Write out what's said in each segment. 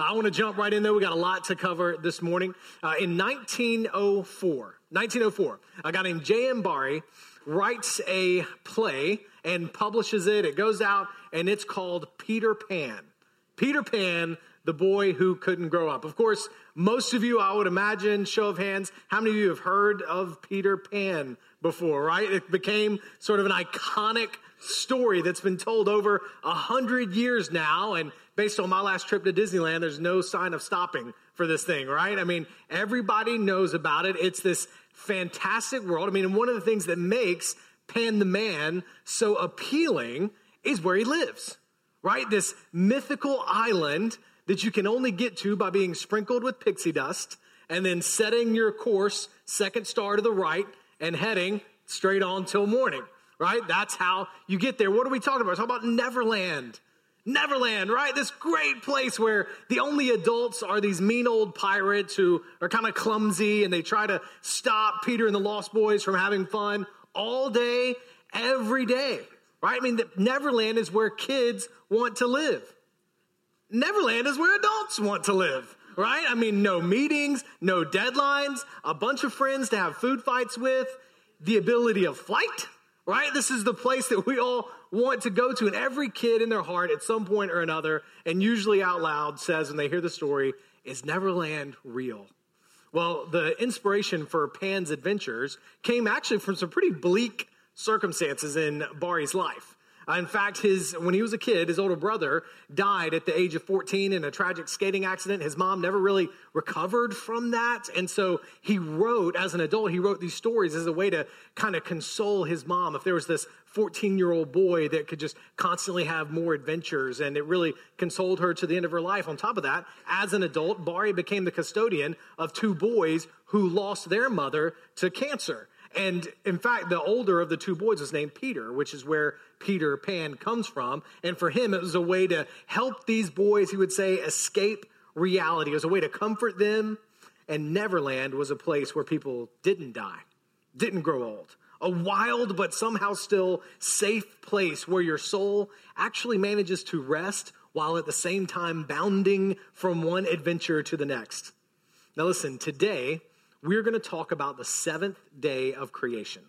I want to jump right in there. We got a lot to cover this morning. Uh, in 1904, 1904, a guy named J.M. Barrie writes a play and publishes it. It goes out and it's called Peter Pan. Peter Pan, the boy who couldn't grow up. Of course, most of you, I would imagine, show of hands, how many of you have heard of Peter Pan before, right? It became sort of an iconic story that's been told over a hundred years now. And based on my last trip to Disneyland, there's no sign of stopping for this thing, right? I mean, everybody knows about it. It's this fantastic world. I mean, one of the things that makes Pan the Man so appealing is where he lives, right? This mythical island that you can only get to by being sprinkled with pixie dust and then setting your course second star to the right and heading straight on till morning, right? That's how you get there. What are we talking about? Talking about Neverland. Neverland, right? This great place where the only adults are these mean old pirates who are kind of clumsy and they try to stop Peter and the Lost Boys from having fun all day, every day, right? I mean, Neverland is where kids want to live. Neverland is where adults want to live, right? I mean, no meetings, no deadlines, a bunch of friends to have food fights with, the ability of flight, right? This is the place that we all want to go to. And every kid in their heart at some point or another, and usually out loud, says when they hear the story, is Neverland real? Well, the inspiration for Pan's adventures came actually from some pretty bleak circumstances in Barrie's life. In fact, his when he was a kid, his older brother died at the age of 14 in a tragic skating accident. His mom never really recovered from that, and so he wrote as an adult. He wrote these stories as a way to kind of console his mom. If there was this 14 year old boy that could just constantly have more adventures, and it really consoled her to the end of her life. On top of that, as an adult, Barrie became the custodian of two boys who lost their mother to cancer. And in fact, the older of the two boys was named Peter, which is where Peter Pan comes from. And for him, it was a way to help these boys, he would say, escape reality. It was a way to comfort them. And Neverland was a place where people didn't die, didn't grow old. A wild but somehow still safe place where your soul actually manages to rest while at the same time bounding from one adventure to the next. Now, listen, today we're going to talk about the seventh day of creation.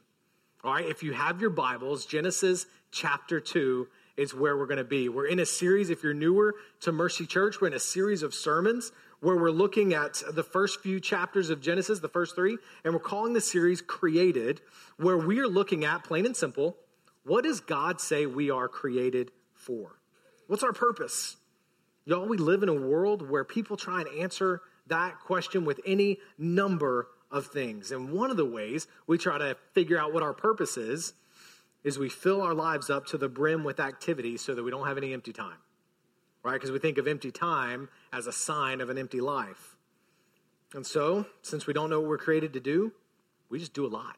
All right, if you have your Bibles, Genesis chapter 2 is where we're going to be. We're in a series, if you're newer to Mercy Church, we're in a series of sermons where we're looking at the first few chapters of Genesis, the first three, and we're calling the series Created, where we are looking at, plain and simple, what does God say we are created for? What's our purpose? Y'all, we live in a world where people try and answer that question with any number of things. And one of the ways we try to figure out what our purpose is, is we fill our lives up to the brim with activity so that we don't have any empty time, right? Because we think of empty time as a sign of an empty life. And so, since we don't know what we're created to do, we just do a lot.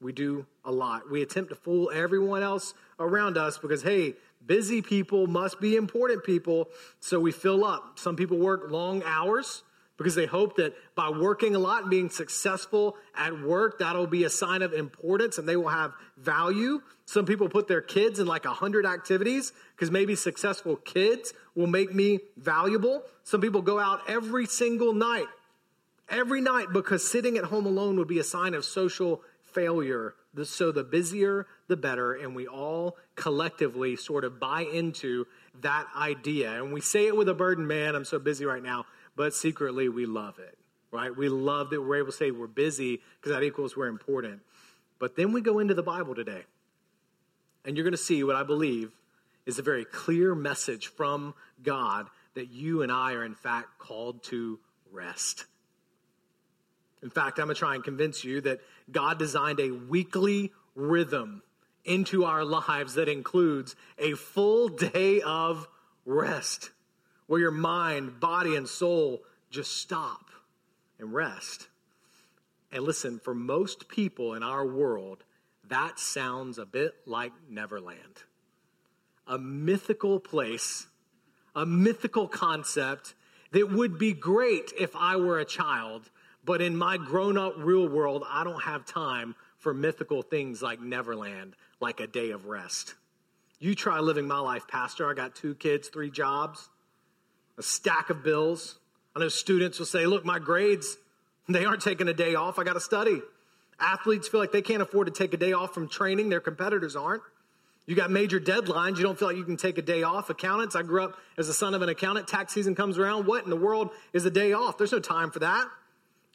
We do a lot. We attempt to fool everyone else around us because, hey, busy people must be important people. So we fill up. Some people work long hours because they hope that by working a lot and being successful at work, that'll be a sign of importance and they will have value. Some people put their kids in like a hundred activities because maybe successful kids will make me valuable. Some people go out every single night, every night because sitting at home alone would be a sign of social failure. So the busier, the better. And we all collectively sort of buy into that idea. And we say it with a burden, man, I'm so busy right now but secretly we love it, right? We love that we're able to say we're busy because that equals we're important. But then we go into the Bible today, and you're going to see what I believe is a very clear message from God that you and I are, in fact, called to rest. In fact, I'm going to try and convince you that God designed a weekly rhythm into our lives that includes a full day of rest, where your mind, body, and soul just stop and rest. And listen, for most people in our world, that sounds a bit like Neverland. A mythical place, a mythical concept that would be great if I were a child, but in my grown up real world, I don't have time for mythical things like Neverland, like a day of rest. You try living my life, Pastor. I got two kids, three jobs, a stack of bills. I know students will say, Look, my grades, they aren't taking a day off. I got to study. Athletes feel like they can't afford to take a day off from training, their competitors aren't. You got major deadlines. You don't feel like you can take a day off. Accountants, I grew up as the son of an accountant. Tax season comes around. What in the world is a day off? There's no time for that.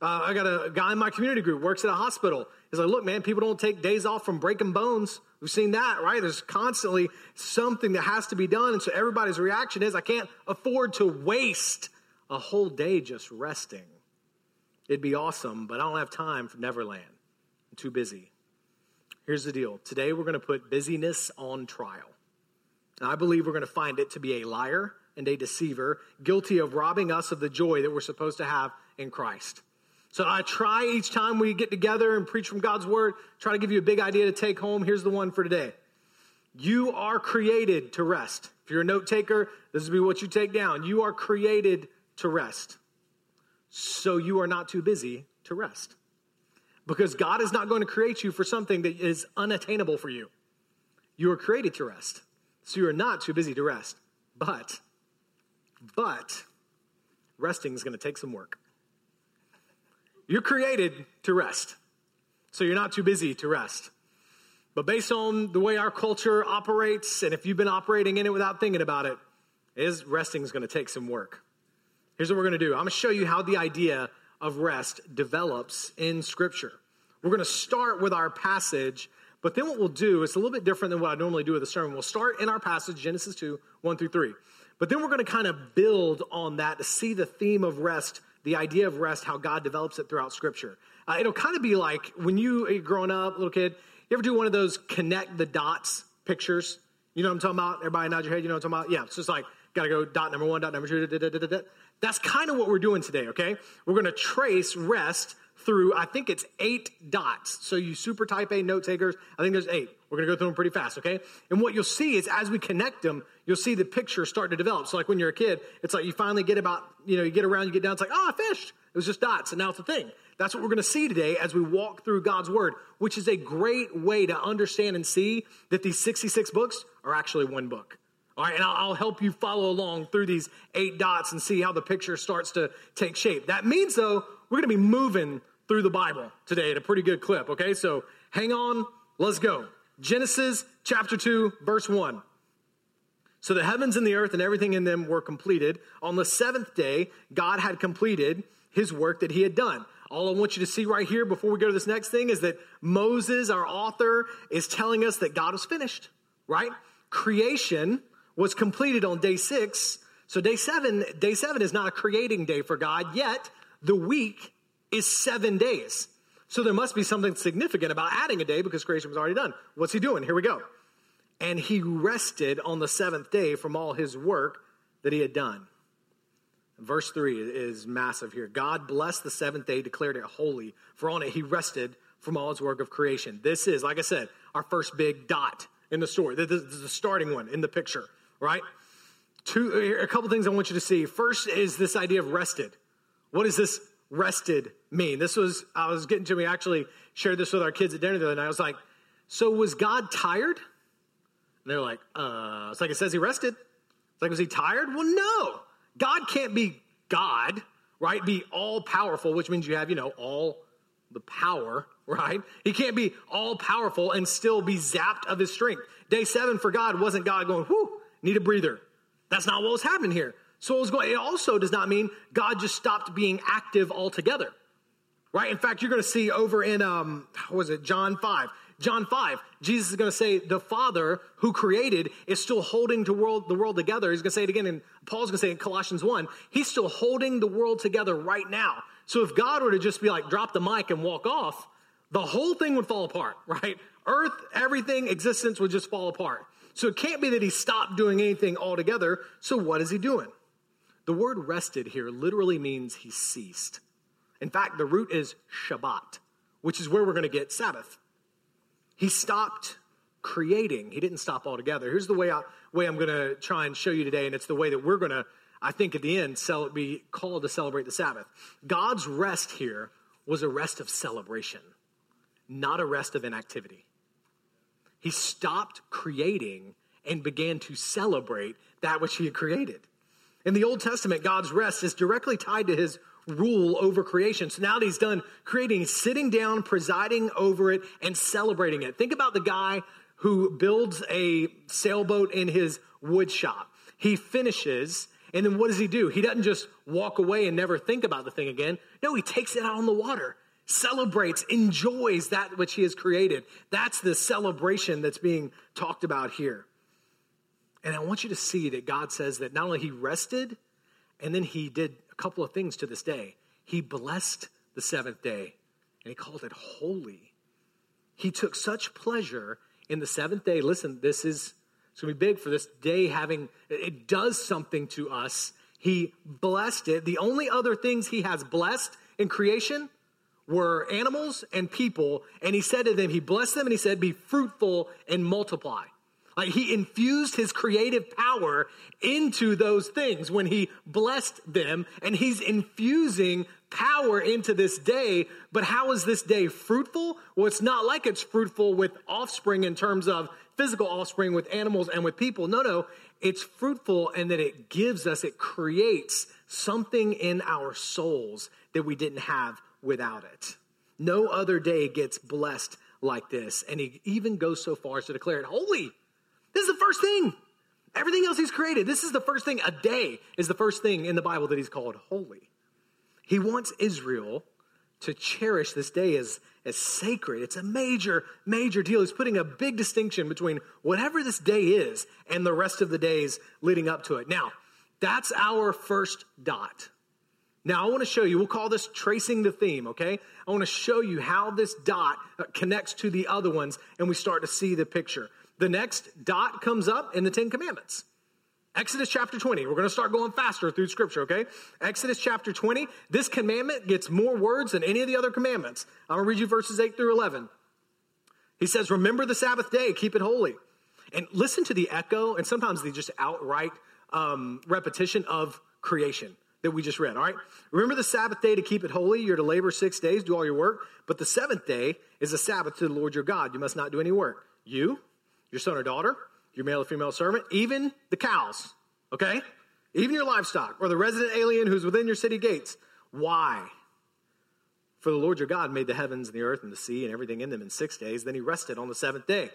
Uh, I got a guy in my community group, works at a hospital. He's like, look, man, people don't take days off from breaking bones. We've seen that, right? There's constantly something that has to be done. And so everybody's reaction is, I can't afford to waste a whole day just resting. It'd be awesome, but I don't have time for Neverland. I'm too busy. Here's the deal today we're going to put busyness on trial. And I believe we're going to find it to be a liar and a deceiver, guilty of robbing us of the joy that we're supposed to have in Christ. So I try each time we get together and preach from God's word, try to give you a big idea to take home. Here's the one for today. You are created to rest. If you're a note taker, this will be what you take down. You are created to rest. So you are not too busy to rest because God is not going to create you for something that is unattainable for you. You are created to rest. So you are not too busy to rest. But, but, resting is going to take some work. You're created to rest. So you're not too busy to rest. But based on the way our culture operates, and if you've been operating in it without thinking about it, is resting is going to take some work. Here's what we're going to do. I'm going to show you how the idea of rest develops in Scripture. We're going to start with our passage, but then what we'll do is a little bit different than what I normally do with a sermon. We'll start in our passage, Genesis 2, 1 through 3. But then we're going to kind of build on that to see the theme of rest, the idea of rest, how God develops it throughout Scripture. Uh, it'll kind of be like when you, are growing up, little kid, you ever do one of those connect the dots pictures? You know what I'm talking about? Everybody nod your head, you know what I'm talking about? Yeah, it's just like, got to go dot number one, dot number two, da, da, da, that's kind of what we're doing today, okay? We're going to trace rest through, I think it's eight dots. So you super type A note takers, I think there's eight. We're going to go through them pretty fast, okay? And what you'll see is as we connect them, you'll see the picture start to develop. So like when you're a kid, it's like you finally get about, you know, you get around, you get down, it's like, oh, I fished. It was just dots, and now it's a thing. That's what we're going to see today as we walk through God's Word, which is a great way to understand and see that these 66 books are actually one book. All right, and I'll, help you follow along through these eight dots and see how the picture starts to take shape. That means, though, we're going to be moving through the Bible today at a pretty good clip, okay? So hang on, let's go. Genesis chapter 2, verse 1. So the heavens and the earth and everything in them were completed. On the seventh day, God had completed his work that he had done. All I want you to see right here before we go to this next thing is that Moses, our author, is telling us that God was finished, right? Creation was completed on day six. So day seven, day seven is not a creating day for God, yet the week is seven days. So there must be something significant about adding a day because creation was already done. What's he doing? Here we go. And he rested on the seventh day from all his work that he had done. Verse 3 is massive here. God blessed the seventh day, declared it holy, for on it he rested from all his work of creation. This is, like I said, our first big dot in the story. This is the starting one in the picture right? Two, a couple things I want you to see. First is this idea of rested. What is this rested mean? This was, I was getting to, we actually shared this with our kids at dinner the other night. I was like, so was God tired? And they're like, uh, it's like it says he rested. It's like, was he tired? Well, no. God can't be God, right? Be all powerful, which means you have, you know, all the power, right? He can't be all powerful and still be zapped of his strength. Day seven for God wasn't God going, whoo, need a breather. That's not what was happening here. So it was going, it also does not mean God just stopped being active altogether. Right? In fact, you're going to see over in um, what was it, John 5. John 5, Jesus is going to say the Father who created is still holding the world, the world together. He's going to say it again, and Paul's going to say in Colossians 1, he's still holding the world together right now. So if God were to just be like, drop the mic and walk off, the whole thing would fall apart, right? Earth, everything, existence would just fall apart. So it can't be that he stopped doing anything altogether. So what is he doing? The word rested here literally means he ceased. In fact, the root is Shabbat, which is where we're going to get Sabbath. He stopped creating. He didn't stop altogether. Here's the way, I, way I'm going to try and show you today, and it's the way that we're going to, I think, at the end, cel- be called to celebrate the Sabbath. God's rest here was a rest of celebration, not a rest of inactivity. He stopped creating and began to celebrate that which he had created. In the Old Testament, God's rest is directly tied to his rule over creation. So now that he's done creating, sitting down, presiding over it, and celebrating it. Think about the guy who builds a sailboat in his wood shop. He finishes, and then what does he do? He doesn't just walk away and never think about the thing again. No, he takes it out on the water, celebrates, enjoys that which he has created. That's the celebration that's being talked about here. And I want you to see that God says that not only he rested, and then he did a couple of things to this day. He blessed the seventh day, and he called it holy. He took such pleasure in the seventh day. Listen, this is it's going to be big for this day having it does something to us. He blessed it. The only other things he has blessed in creation were animals and people, and he said to them, he blessed them and he said, "Be fruitful and multiply." Like he infused his creative power into those things when he blessed them, and he's infusing power into this day. But how is this day fruitful? Well, it's not like it's fruitful with offspring in terms of physical offspring with animals and with people. No, no, it's fruitful and that it gives us, it creates something in our souls that we didn't have without it. No other day gets blessed like this. And he even goes so far as to declare it holy. This is the first thing. Everything else he's created, this is the first thing. A day is the first thing in the Bible that he's called holy. He wants Israel to cherish this day as, as sacred. It's a major, major deal. He's putting a big distinction between whatever this day is and the rest of the days leading up to it. Now, that's our first dot. Now, I want to show you, we'll call this tracing the theme, okay? I want to show you how this dot connects to the other ones and we start to see the picture. The next dot comes up in the Ten Commandments. Exodus chapter 20. We're going to start going faster through scripture, okay? Exodus chapter 20. This commandment gets more words than any of the other commandments. I'm going to read you verses 8 through 11. He says, Remember the Sabbath day, keep it holy. And listen to the echo and sometimes the just outright um, repetition of creation that we just read, all right? Remember the Sabbath day to keep it holy. You're to labor six days, do all your work. But the seventh day is a Sabbath to the Lord your God. You must not do any work. You, your son or daughter, your male or female servant, even the cows, okay? Even your livestock or the resident alien who's within your city gates. Why? For the Lord your God made the heavens and the earth and the sea and everything in them in six days. Then he rested on the seventh day.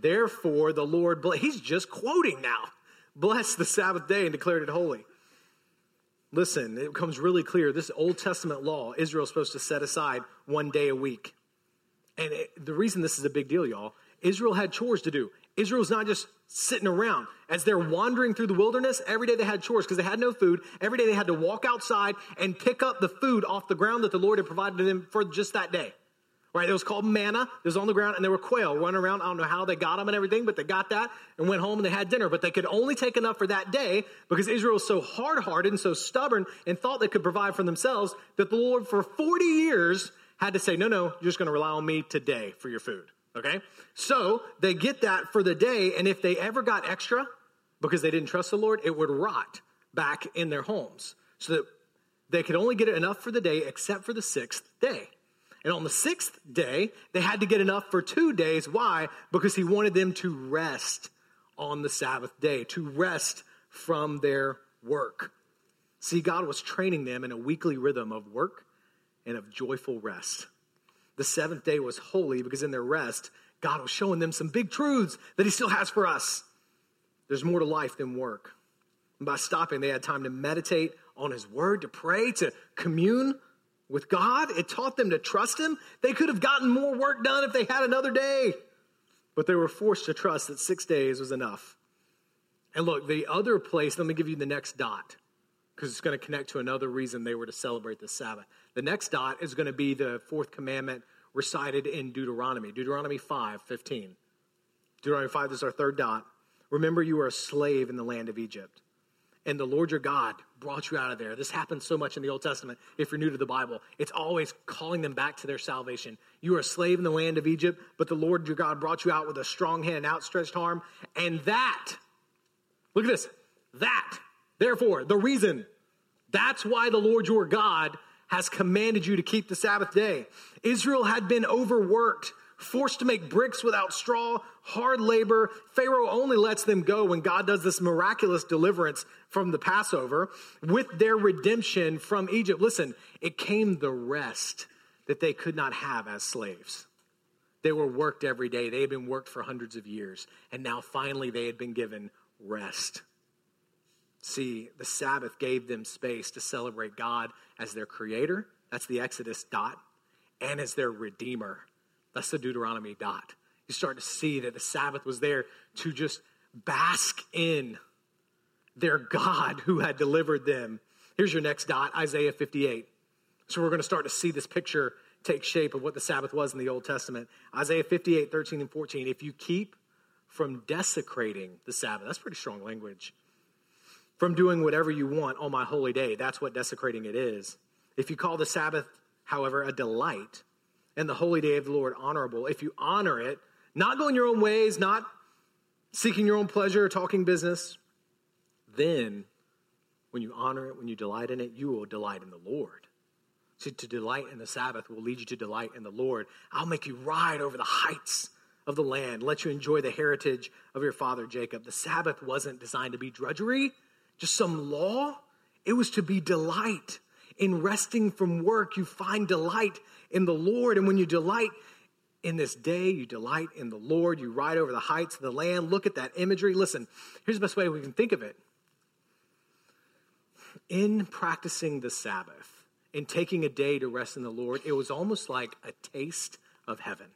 Therefore, the Lord, he's just quoting now, blessed the Sabbath day and declared it holy. Listen, it becomes really clear this Old Testament law, Israel's supposed to set aside one day a week. And it, the reason this is a big deal, y'all, Israel had chores to do. Israel's not just sitting around. As they're wandering through the wilderness, every day they had chores because they had no food. Every day they had to walk outside and pick up the food off the ground that the Lord had provided them for just that day. Right? It was called manna. It was on the ground and there were quail running around. I don't know how they got them and everything, but they got that and went home and they had dinner. But they could only take enough for that day because Israel was so hard hearted and so stubborn and thought they could provide for themselves that the Lord for 40 years had to say, no, no, you're just going to rely on me today for your food. Okay? So they get that for the day, and if they ever got extra because they didn't trust the Lord, it would rot back in their homes. So that they could only get enough for the day except for the sixth day. And on the sixth day, they had to get enough for two days. Why? Because he wanted them to rest on the Sabbath day, to rest from their work. See, God was training them in a weekly rhythm of work and of joyful rest. The seventh day was holy because in their rest, God was showing them some big truths that He still has for us. There's more to life than work. And by stopping, they had time to meditate on His Word, to pray, to commune with God. It taught them to trust Him. They could have gotten more work done if they had another day, but they were forced to trust that six days was enough. And look, the other place, let me give you the next dot because it's going to connect to another reason they were to celebrate the Sabbath. The next dot is going to be the fourth commandment recited in Deuteronomy, Deuteronomy 5 15. Deuteronomy 5 this is our third dot. Remember, you were a slave in the land of Egypt, and the Lord your God brought you out of there. This happens so much in the Old Testament. If you're new to the Bible, it's always calling them back to their salvation. You were a slave in the land of Egypt, but the Lord your God brought you out with a strong hand and outstretched arm. And that, look at this, that, therefore, the reason, that's why the Lord your God has commanded you to keep the Sabbath day. Israel had been overworked forced to make bricks without straw, hard labor. Pharaoh only lets them go when God does this miraculous deliverance from the Passover with their redemption from Egypt. Listen, it came the rest that they could not have as slaves. They were worked every day. They had been worked for hundreds of years. And now finally they had been given rest. See, the Sabbath gave them space to celebrate God as their creator. That's the Exodus dot. And as their redeemer. That's the Deuteronomy dot. You start to see that the Sabbath was there to just bask in their God who had delivered them. Here's your next dot Isaiah 58. So we're going to start to see this picture take shape of what the Sabbath was in the Old Testament. Isaiah 58, 13, and 14. If you keep from desecrating the Sabbath, that's pretty strong language. From doing whatever you want on my holy day, that's what desecrating it is. If you call the Sabbath, however, a delight, and the holy day of the Lord honorable, if you honor it, not going your own ways, not seeking your own pleasure or talking business, then when you honor it, when you delight in it, you will delight in the Lord. See, to delight in the Sabbath will lead you to delight in the Lord. I'll make you ride over the heights of the land, let you enjoy the heritage of your father Jacob. The Sabbath wasn't designed to be drudgery, just some law. It was to be delight. In resting from work, you find delight in the Lord. And when you delight in this day, you delight in the Lord, you ride over the heights of the land. Look at that imagery. Listen, here's the best way we can think of it. In practicing the Sabbath, in taking a day to rest in the Lord, it was almost like a taste of heaven.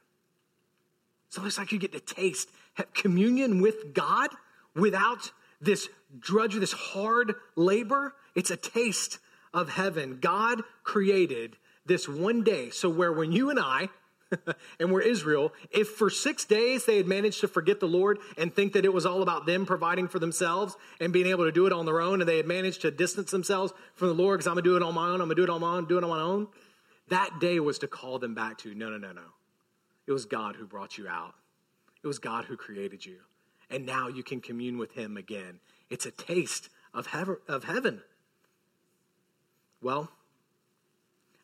It's like you get to taste communion with God without this drudgery, this hard labor. It's a taste of heaven. God created this one day. So, where when you and I, and we're Israel, if for six days they had managed to forget the Lord and think that it was all about them providing for themselves and being able to do it on their own, and they had managed to distance themselves from the Lord because I'm going to do it on my own, I'm going to do it on my own, do it on my own, that day was to call them back to no, no, no, no. It was God who brought you out, it was God who created you. And now you can commune with Him again. It's a taste of of heaven. Well,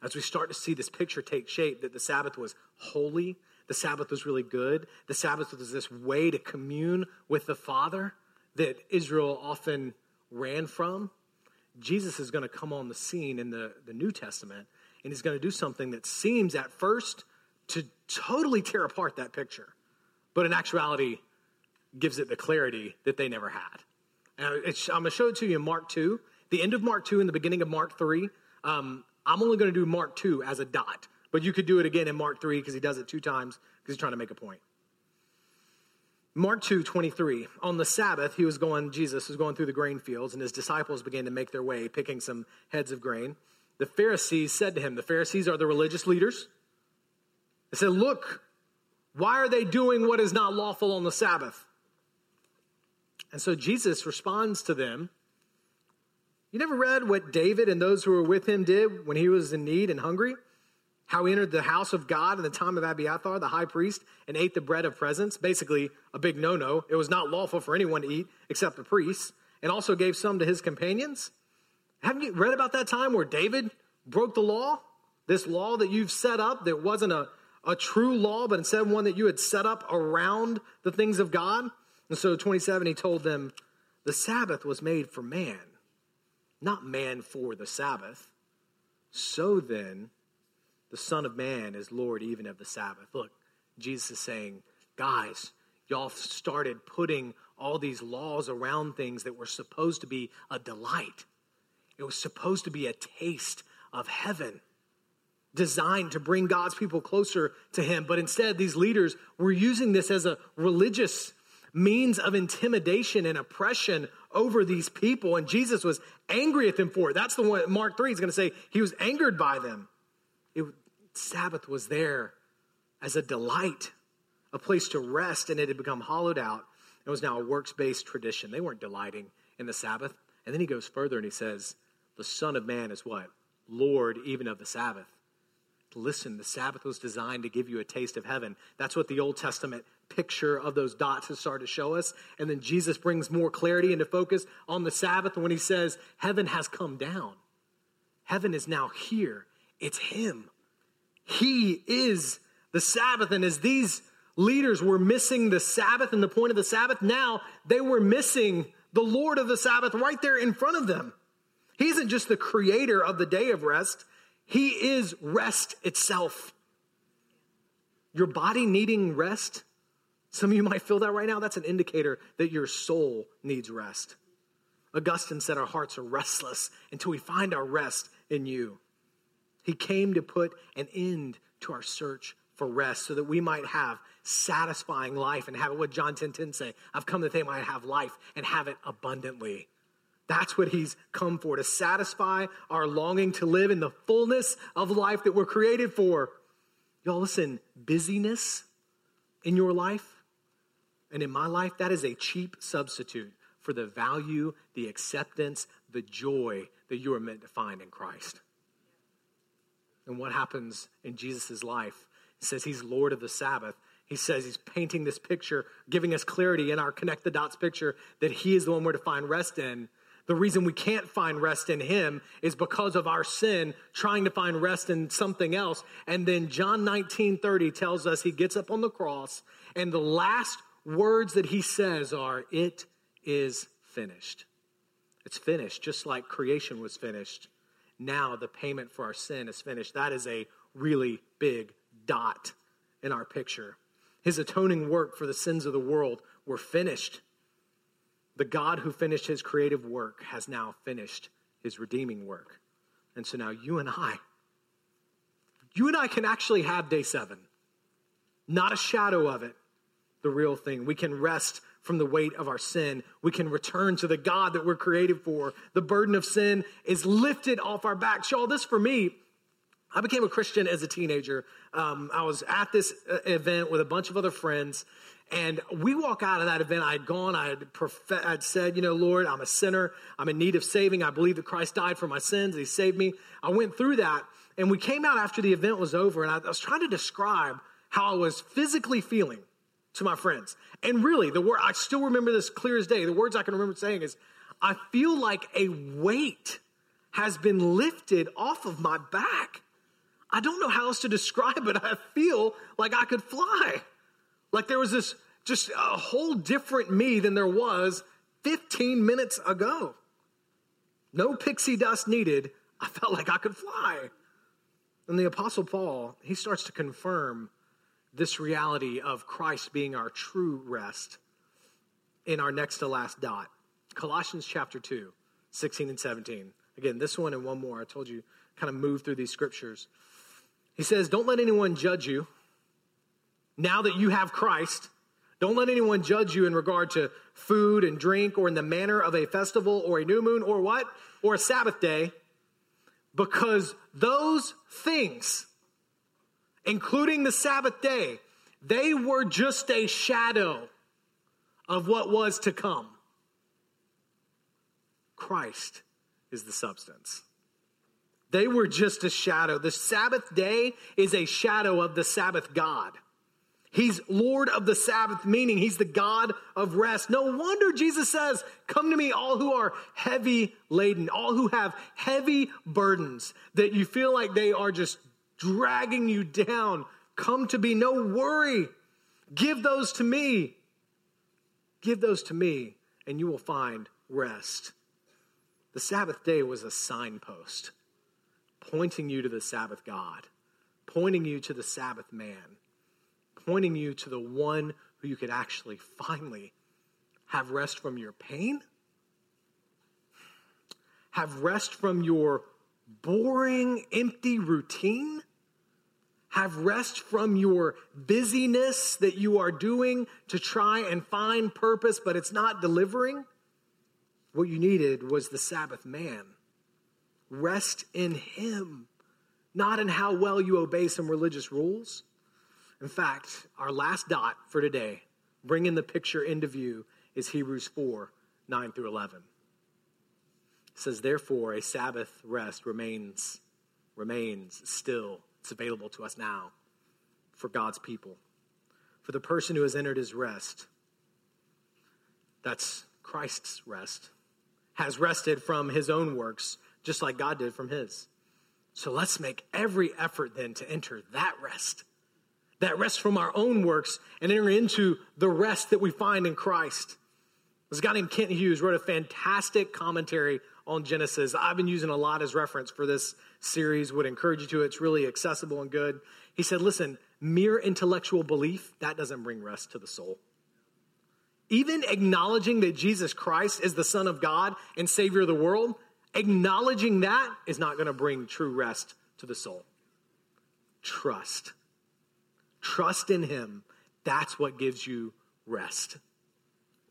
as we start to see this picture take shape that the Sabbath was holy, the Sabbath was really good, the Sabbath was this way to commune with the Father that Israel often ran from. Jesus is going to come on the scene in the, the New Testament, and he's going to do something that seems at first to totally tear apart that picture, but in actuality gives it the clarity that they never had. And I'm going to show it to you in Mark 2, the end of Mark 2 and the beginning of Mark 3. Um, I'm only going to do Mark 2 as a dot, but you could do it again in Mark 3 because he does it two times because he's trying to make a point. Mark 2, 23. On the Sabbath, he was going, Jesus was going through the grain fields, and his disciples began to make their way, picking some heads of grain. The Pharisees said to him, the Pharisees are the religious leaders. They said, Look, why are they doing what is not lawful on the Sabbath? And so Jesus responds to them you never read what David and those who were with him did when he was in need and hungry? How he entered the house of God in the time of Abiathar, the high priest, and ate the bread of presence. Basically, a big no no. It was not lawful for anyone to eat except the priests, and also gave some to his companions. Haven't you read about that time where David broke the law? This law that you've set up that wasn't a, a true law, but instead one that you had set up around the things of God? And so, 27, he told them, The Sabbath was made for man not man for the Sabbath. So then, the Son of Man is Lord even of the Sabbath. Look, Jesus is saying, guys, y'all started putting all these laws around things that were supposed to be a delight. It was supposed to be a taste of heaven, designed to bring God's people closer to Him. But instead, these leaders were using this as a religious means of intimidation and oppression over these people. And Jesus was angry at them for it. That's the one, Mark 3 is going to say he was angered by them. It, Sabbath was there as a delight, a place to rest, and it had become hollowed out. It was now a works based tradition. They weren't delighting in the Sabbath. And then he goes further and he says, The Son of Man is what? Lord even of the Sabbath. Listen, the Sabbath was designed to give you a taste of heaven. That's what the Old Testament picture of those dots has started to show us. And then Jesus brings more clarity into focus on the Sabbath when he says, Heaven has come down. Heaven is now here. It's Him. He is the Sabbath. And as these leaders were missing the Sabbath and the point of the Sabbath, now they were missing the Lord of the Sabbath right there in front of them. He isn't just the creator of the day of rest, He is rest itself. Your body needing rest, some of you might feel that right now. That's an indicator that your soul needs rest. Augustine said our hearts are restless until we find our rest in you. He came to put an end to our search for rest so that we might have satisfying life and have it what John 10 10 say. I've come that they might have life and have it abundantly. That's what he's come for, to satisfy our longing to live in the fullness of life that we're created for. Y'all, listen, busyness in your life and in my life, that is a cheap substitute for the value, the acceptance, the joy that you are meant to find in Christ. And what happens in Jesus' life? He says he's Lord of the Sabbath. He says he's painting this picture, giving us clarity in our connect the dots picture that he is the one we're to find rest in. The reason we can't find rest in him is because of our sin, trying to find rest in something else. And then John 19 30 tells us he gets up on the cross, and the last words that he says are, It is finished. It's finished, just like creation was finished. Now the payment for our sin is finished. That is a really big dot in our picture. His atoning work for the sins of the world were finished. The God who finished his creative work has now finished his redeeming work. And so now you and I, you and I can actually have day seven. Not a shadow of it, the real thing. We can rest from the weight of our sin. We can return to the God that we're created for. The burden of sin is lifted off our backs. Y'all, this for me, I became a Christian as a teenager. Um, I was at this uh, event with a bunch of other friends, and we walk out of that event. I had gone, I had, prof- I'd said, you know, Lord, I'm a sinner. I'm in need of saving. I believe that Christ died for my sins. He saved me. I went through that. And we came out after the event was over, and I, I was trying to describe how I was physically feeling to my friends. And really, the word, I still remember this clear as day. The words I can remember saying is, I feel like a weight has been lifted off of my back. I don't know how else to describe it. I feel like I could fly. Like there was this just a whole different me than there was 15 minutes ago. No pixie dust needed. I felt like I could fly. And the Apostle Paul, he starts to confirm this reality of Christ being our true rest in our next to last dot. Colossians chapter 2, 16 and 17. Again, this one and one more. I told you, kind of move through these scriptures. He says, Don't let anyone judge you now that you have Christ, don't let anyone judge you in regard to food and drink or in the manner of a festival or a new moon or what? Or a Sabbath day, because those things, including the Sabbath day, they were just a shadow of what was to come. Christ is the substance. They were just a shadow. The Sabbath day is a shadow of the Sabbath God. He's Lord of the Sabbath, meaning he's the God of rest. No wonder Jesus says, Come to me, all who are heavy laden, all who have heavy burdens, that you feel like they are just dragging you down. Come to be. no worry. Give those to me. Give those to me, and you will find rest. The Sabbath day was a signpost pointing you to the Sabbath God, pointing you to the Sabbath man pointing you to the one who you could actually finally have rest from your pain, have rest from your boring, empty routine, have rest from your busyness that you are doing to try and find purpose, but it's not delivering. What you needed was the Sabbath man. Rest in him, not in how well you obey some religious rules. In fact, our last dot for today, bringing the picture into view, is Hebrews 4 9 through 11. It says, Therefore, a Sabbath rest remains, remains still it's available to us now for God's people. For the person who has entered his rest, that's Christ's rest, has rested from his own works, just like God did from his. So let's make every effort then to enter that rest, that rest from our own works, and enter into the rest that we find in Christ. This guy named Kent Hughes wrote a fantastic commentary on Genesis. I've been using a lot as reference for this series, would encourage you to. It's really accessible and good. He said, listen, mere intellectual belief, that doesn't bring rest to the soul. Even acknowledging that Jesus Christ is the Son of God and Savior of the world, acknowledging that is not going to bring true rest to the soul. Trust. Trust in Him. That's what gives you rest.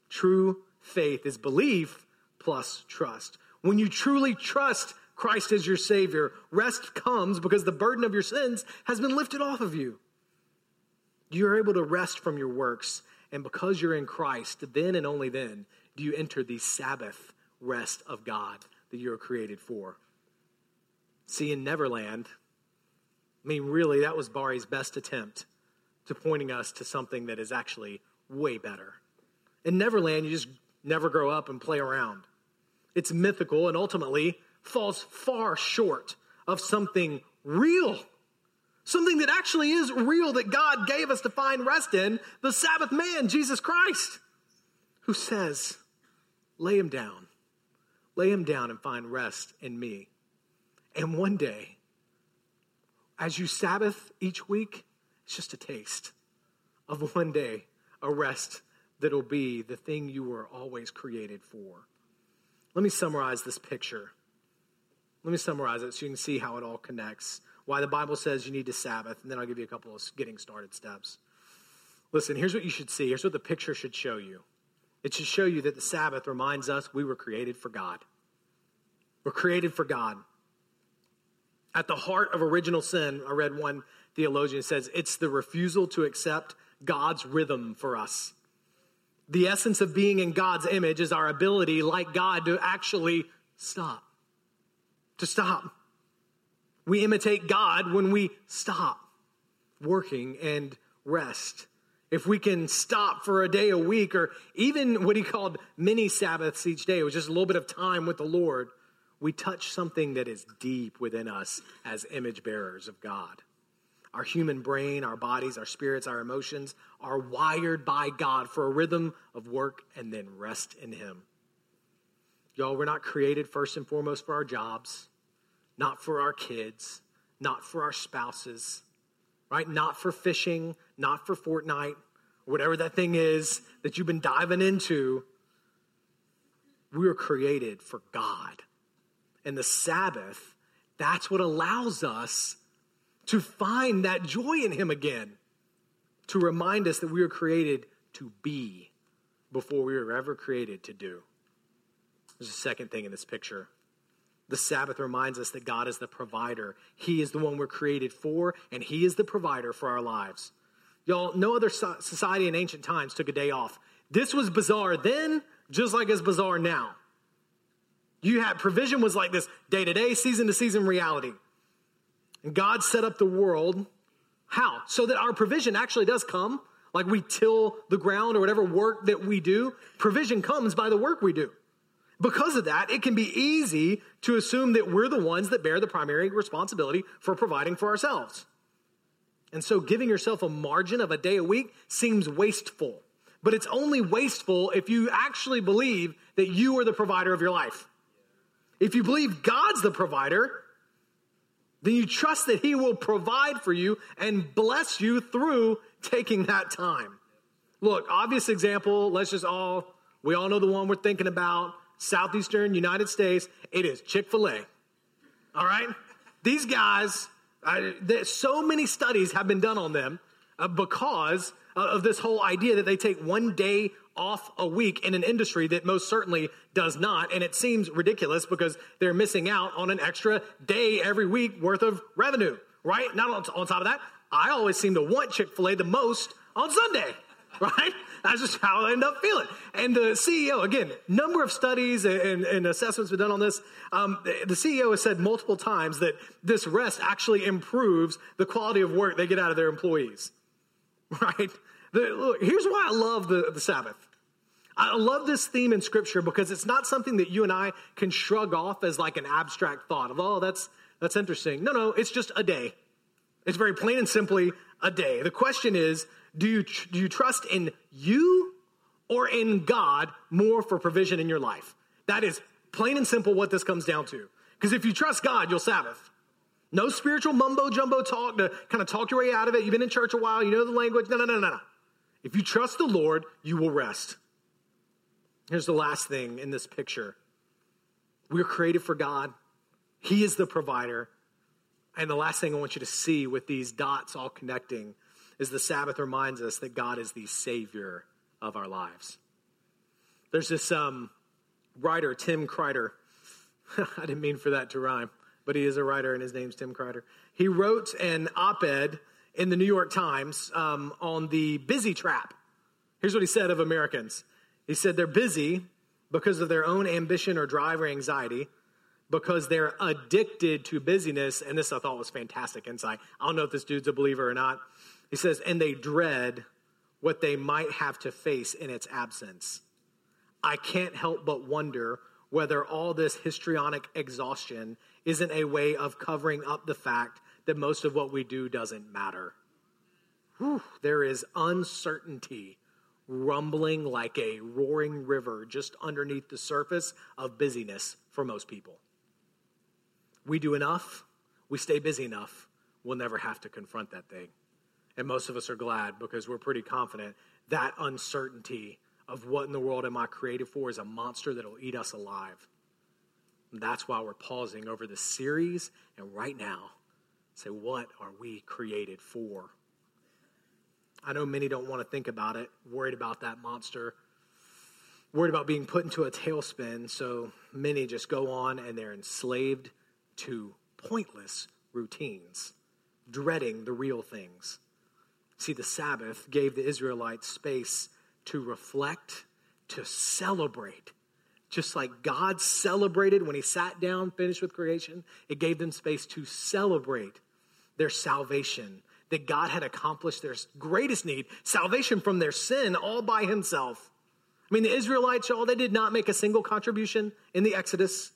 True faith is belief plus trust. When you truly trust Christ as your Savior, rest comes because the burden of your sins has been lifted off of you. You're able to rest from your works, and because you're in Christ, then and only then do you enter the Sabbath rest of God that you're created for. See, in Neverland, I mean, really, that was Barrie's best attempt to pointing us to something that is actually way better. In Neverland, you just never grow up and play around. It's mythical and ultimately falls far short of something real. Something that actually is real that God gave us to find rest in the Sabbath man, Jesus Christ, who says, Lay him down. Lay him down and find rest in me. And one day, as you Sabbath each week, it's just a taste of one day, a rest that'll be the thing you were always created for. Let me summarize this picture. Let me summarize it so you can see how it all connects. Why the Bible says you need to Sabbath, and then I'll give you a couple of getting started steps. Listen, here's what you should see. Here's what the picture should show you. It should show you that the Sabbath reminds us we were created for God. We're created for God. At the heart of original sin, I read one theologian says it's the refusal to accept God's rhythm for us. The essence of being in God's image is our ability, like God, to actually stop. To stop. We imitate God when we stop working and rest. If we can stop for a day a week, or even what he called mini Sabbaths each day, it was just a little bit of time with the Lord, we touch something that is deep within us as image bearers of God. Our human brain, our bodies, our spirits, our emotions are wired by God for a rhythm of work and then rest in Him. Y'all, we're not created first and foremost for our jobs, not for our kids, not for our spouses, right? Not for fishing, not for Fortnite, whatever that thing is that you've been diving into. We were created for God. And the Sabbath, that's what allows us to find that joy in Him again, to remind us that we were created to be before we were ever created to do. There's a second thing in this picture. The Sabbath reminds us that God is the provider. He is the one we're created for, and He is the provider for our lives. Y'all, no other society in ancient times took a day off. This was bizarre then, just like it's bizarre now. You had provision was like this day to day, season to season reality. And God set up the world. How? So that our provision actually does come. Like we till the ground or whatever work that we do, provision comes by the work we do. Because of that, it can be easy to assume that we're the ones that bear the primary responsibility for providing for ourselves. And so giving yourself a margin of a day a week seems wasteful. But it's only wasteful if you actually believe that you are the provider of your life. If you believe God's the provider, then you trust that He will provide for you and bless you through taking that time. Look, obvious example, let's just all, we all know the one we're thinking about, Southeastern United States, it is Chick fil A. All right? These guys, I, so many studies have been done on them uh, because of this whole idea that they take one day off a week in an industry that most certainly does not. And it seems ridiculous because they're missing out on an extra day every week worth of revenue, right? Not on, on top of that, I always seem to want Chick fil A the most on Sunday, right? That's just how I end up feeling. And the CEO, again, number of studies and, and assessments been done on this. Um, the CEO has said multiple times that this rest actually improves the quality of work they get out of their employees, right? The, look, here's why I love the, the Sabbath. I love this theme in scripture because it's not something that you and I can shrug off as like an abstract thought of, oh, that's, that's interesting. No, no, it's just a day. It's very plain and simply a day. The question is, do you, do you trust in you or in God more for provision in your life? That is plain and simple what this comes down to. Because if you trust God, you'll Sabbath. No spiritual mumbo jumbo talk to kind of talk your way out of it. You've been in church a while, you know the language. No, no, no, no, no. If you trust the Lord, you will rest. Here's the last thing in this picture we're created for God, He is the provider. And the last thing I want you to see with these dots all connecting is the Sabbath reminds us that God is the Savior of our lives. There's this um, writer, Tim Kreider. I didn't mean for that to rhyme, but he is a writer and his name's Tim Kreider. He wrote an op ed in the New York Times um, on the busy trap. Here's what he said of Americans he said they're busy because of their own ambition or drive or anxiety, because they're addicted to busyness. And this I thought was fantastic insight. I don't know if this dude's a believer or not. He says, and they dread what they might have to face in its absence. I can't help but wonder whether all this histrionic exhaustion isn't a way of covering up the fact that most of what we do doesn't matter. Whew, there is uncertainty rumbling like a roaring river just underneath the surface of busyness for most people. We do enough, we stay busy enough, we'll never have to confront that thing. And most of us are glad because we're pretty confident that uncertainty of what in the world am I created for is a monster that'll eat us alive. That's why we're pausing over the series and right now say, what are we created for? I know many don't want to think about it, worried about that monster, worried about being put into a tailspin. So many just go on and they're enslaved to pointless routines, dreading the real things. See, the Sabbath gave the Israelites space to reflect, to celebrate. Just like God celebrated when he sat down, finished with creation, it gave them space to celebrate their salvation, that God had accomplished their greatest need, salvation from their sin all by himself. I mean, the Israelites, y'all, they did not make a single contribution in the Exodus.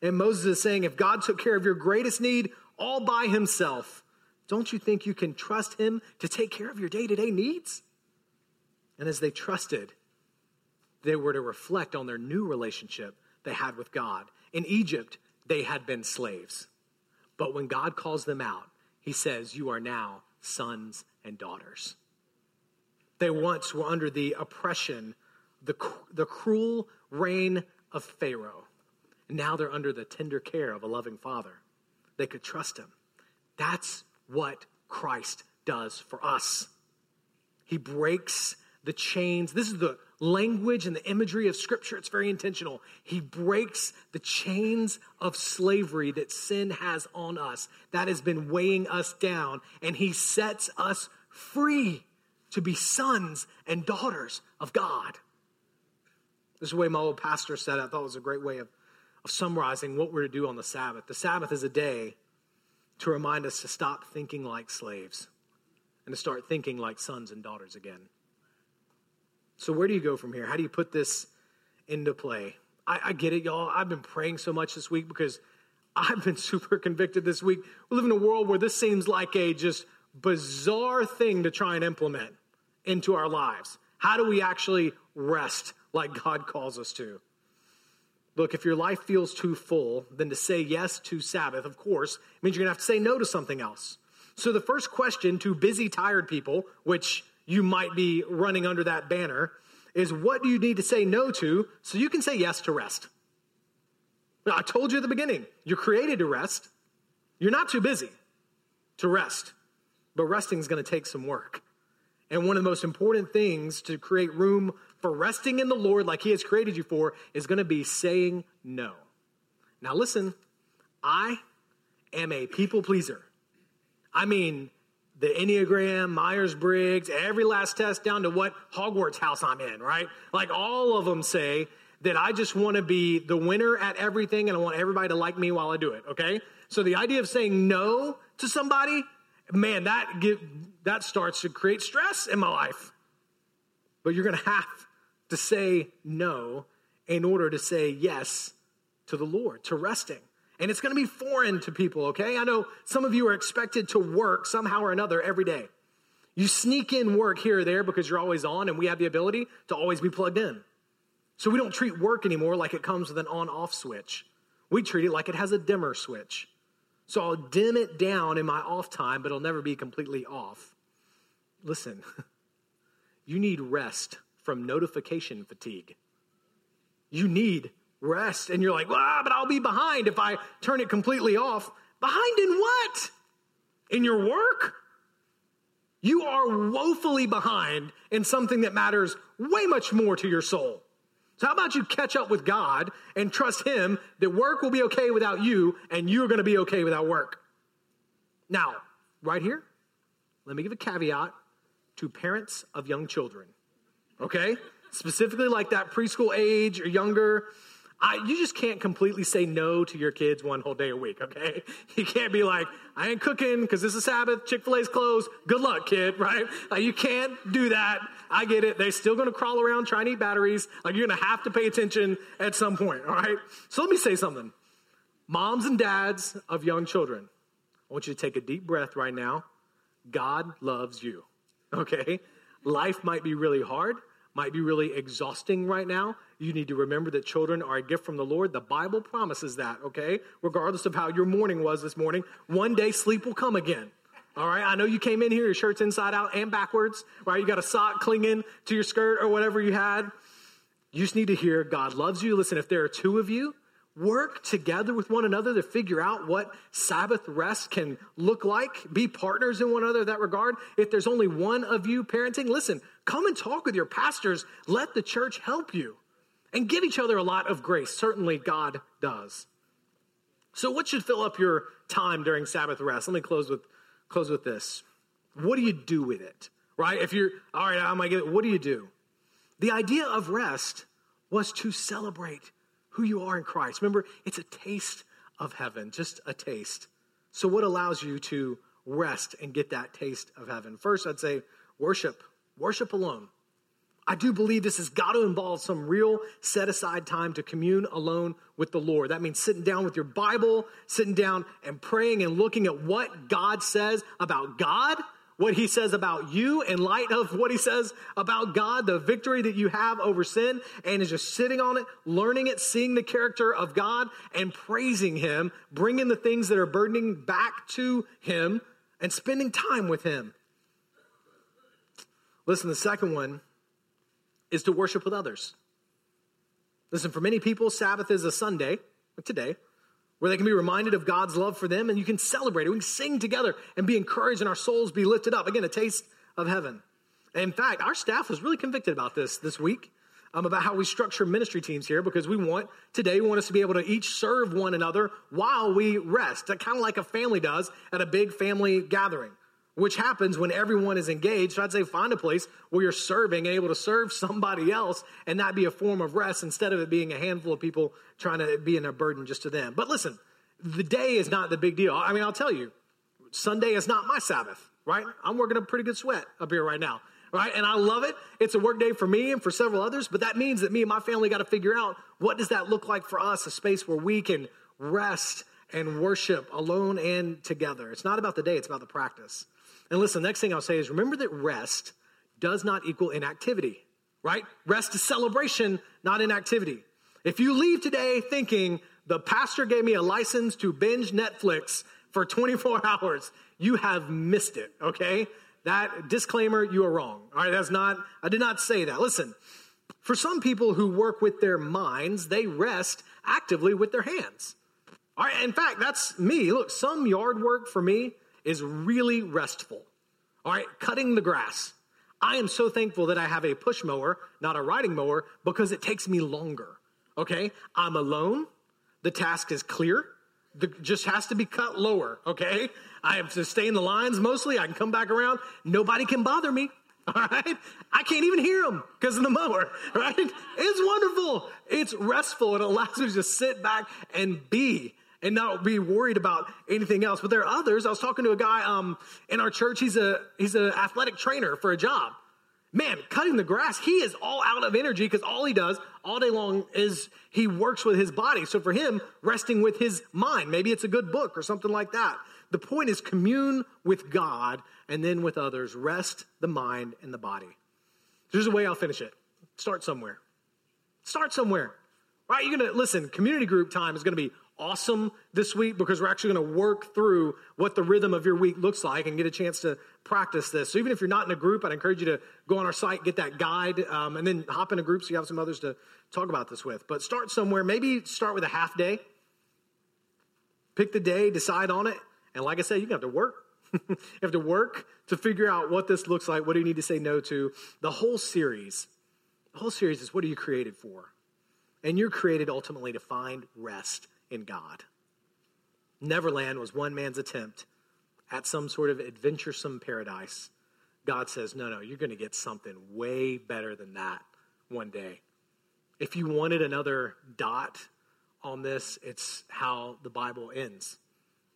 And Moses is saying, if God took care of your greatest need all by himself, don't you think you can trust him to take care of your day to day needs? And as they trusted, they were to reflect on their new relationship they had with God. In Egypt, they had been slaves. But when God calls them out, he says, You are now sons and daughters. They once were under the oppression, the, the cruel reign of Pharaoh. And now they're under the tender care of a loving father. They could trust him. That's what Christ does for us. He breaks the chains. This is the language and the imagery of Scripture. It's very intentional. He breaks the chains of slavery that sin has on us, that has been weighing us down, and He sets us free to be sons and daughters of God. This is the way my old pastor said it. I thought it was a great way of, of summarizing what we're to do on the Sabbath. The Sabbath is a day to remind us to stop thinking like slaves and to start thinking like sons and daughters again. So, where do you go from here? How do you put this into play? I, I get it, y'all. I've been praying so much this week because I've been super convicted this week. We live in a world where this seems like a just bizarre thing to try and implement into our lives. How do we actually rest like God calls us to? Look, if your life feels too full, then to say yes to Sabbath, of course, means you're going to have to say no to something else. So the first question to busy, tired people, which you might be running under that banner, is what do you need to say no to so you can say yes to rest? Now, I told you at the beginning, you're created to rest. You're not too busy. to rest. But resting is going to take some work. And one of the most important things to create room for resting in the Lord like He has created you for is going to be saying no. Now, listen, I am a people pleaser. I mean, the Enneagram, Myers Briggs, every last test down to what Hogwarts house I'm in, right? Like all of them say that I just want to be the winner at everything and I want everybody to like me while I do it, okay? So the idea of saying no to somebody, man, that get, that starts to create stress in my life. But you're going to have to say no in order to say yes to the Lord, to resting. And it's going to be foreign to people, okay? I know some of you are expected to work somehow or another every day. You sneak in work here or there because you're always on, and we have the ability to always be plugged in. So we don't treat work anymore like it comes with an on off switch. We treat it like it has a dimmer switch. So I'll dim it down in my off time, but it'll never be completely off. Listen, you need rest from notification fatigue. You need rest. And you're like, well, but I'll be behind if I turn it completely off. Behind in what? In your work? You are woefully behind in something that matters way much more to your soul. So, how about you catch up with God and trust Him that work will be okay without you and you're going to be okay without work? Now, right here, let me give a caveat to parents of young children, okay? Specifically, like that preschool age or younger. I, you just can't completely say no to your kids one whole day a week, okay? You can't be like, I ain't cooking because this is Sabbath, Chick fil A's closed. Good luck, kid, right? Like, you can't do that. I get it. They're still gonna crawl around trying to eat batteries. Like, you're gonna have to pay attention at some point, all right? So let me say something. Moms and dads of young children, I want you to take a deep breath right now. God loves you, okay? Life might be really hard might be really exhausting right now, you need to remember that children are a gift from the Lord. The Bible promises that, okay? Regardless of how your morning was this morning, one day sleep will come again. All right, I know you came in here, your shirt's inside out and backwards, right? You got a sock clinging to your skirt or whatever you had. You just need to hear God loves you. Listen, if there are two of you, work together with one another to figure out what Sabbath rest can look like. Be partners in one another in that regard. If there's only one of you parenting, listen, come and talk with your pastors. Let the church help you and give each other a lot of grace. Certainly, God does. So, what should fill up your time during Sabbath rest? Let me close with close with this. What do you do with it? Right? If you're all right, I might get it. What do you do? The idea of rest was to celebrate who you are in Christ. Remember, it's a taste of heaven, just a taste. So, what allows you to rest and get that taste of heaven? First, I'd say worship, worship alone. I do believe this has got to involve some real set aside time to commune alone with the Lord. That means sitting down with your Bible, sitting down and praying and looking at what God says about God what he says about you in light of what he says about God, the victory that you have over sin, and is just sitting on it, learning it, seeing the character of God, and praising him, bringing the things that are burdening back to him, and spending time with him. Listen, the second one is to worship with others. Listen, for many people, Sabbath is a Sunday, like today, where they can be reminded of God's love for them and you can celebrate it. We can sing together and be encouraged and our souls be lifted up. Again, a taste of heaven. And in fact, our staff was really convicted about this this week. Um, about how we structure ministry teams here because we want today we want us to be able to each serve one another while we rest kind of like a family does at a big family gathering which happens when everyone is engaged. So I'd say find a place where you're serving and able to serve somebody else and not be a form of rest instead of it being a handful of people trying to be in a burden just to them. But listen, the day is not the big deal. I mean, I'll tell you, Sunday is not my Sabbath, right? I'm working a pretty good sweat up here right now, right? And I love it. It's a work day for me and for several others, but that means that me and my family got to figure out what does that look like for us, a space where we can rest and worship alone and together. It's not about the day, it's about the practice. And listen, the next thing I'll say is remember that rest does not equal inactivity, right? Rest is celebration, not inactivity. If you leave today thinking the pastor gave me a license to binge Netflix for 24 hours, you have missed it, okay? That disclaimer, you are wrong. All right, that's not, I did not say that. Listen, for some people who work with their minds, they rest actively with their hands. All right, in fact, that's me. Look, some yard work for me is really restful. All right, cutting the grass. I am so thankful that I have a push mower, not a riding mower, because it takes me longer. Okay, I'm alone. The task is clear. The just has to be cut lower. Okay, I have to stay in the lines mostly. I can come back around. Nobody can bother me. All right, I can't even hear them because of the mower. Right, it's wonderful. It's restful. It allows me to just sit back and be and not be worried about anything else. But there are others. I was talking to a guy um, in our church. He's a he's an athletic trainer for a job. Man, cutting the grass, he is all out of energy because all he does all day long is he works with his body. So for him, resting with his mind, maybe it's a good book or something like that. The point is commune with God and then with others. Rest the mind and the body. There's a way I'll finish it. Start somewhere. Start somewhere. Right? You're gonna listen, community group time is gonna be awesome this week because we're actually going to work through what the rhythm of your week looks like and get a chance to practice this. So even if you're not in a group, I'd encourage you to go on our site, get that guide, um, and then hop in a group so you have some others to talk about this with. But start somewhere. Maybe start with a half day. Pick the day, decide on it, and like I said, you have to work. you have to work to figure out what this looks like. What do you need to say no to? The whole series, the whole series is what are you created for? And you're created ultimately to find rest in God. Neverland was one man's attempt at some sort of adventuresome paradise. God says, no, no, you're going to get something way better than that one day. If you wanted another dot on this, it's how the Bible ends.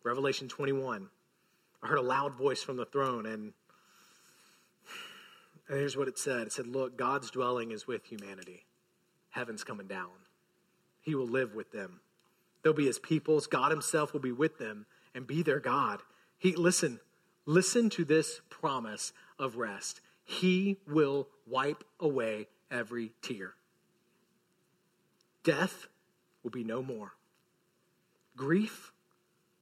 Revelation 21. I heard a loud voice from the throne, and, and here's what it said it said, Look, God's dwelling is with humanity. Heaven's coming down, He will live with them. They'll be his peoples. God himself will be with them and be their God. He listen, listen to this promise of rest. He will wipe away every tear. Death will be no more. Grief,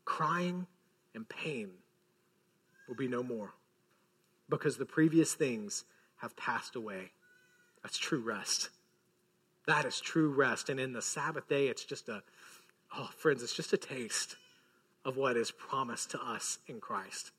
crying, and pain will be no more because the previous things have passed away. That's true rest. That is true rest. And in the Sabbath day, it's just a Oh, friends, it's just a taste of what is promised to us in Christ.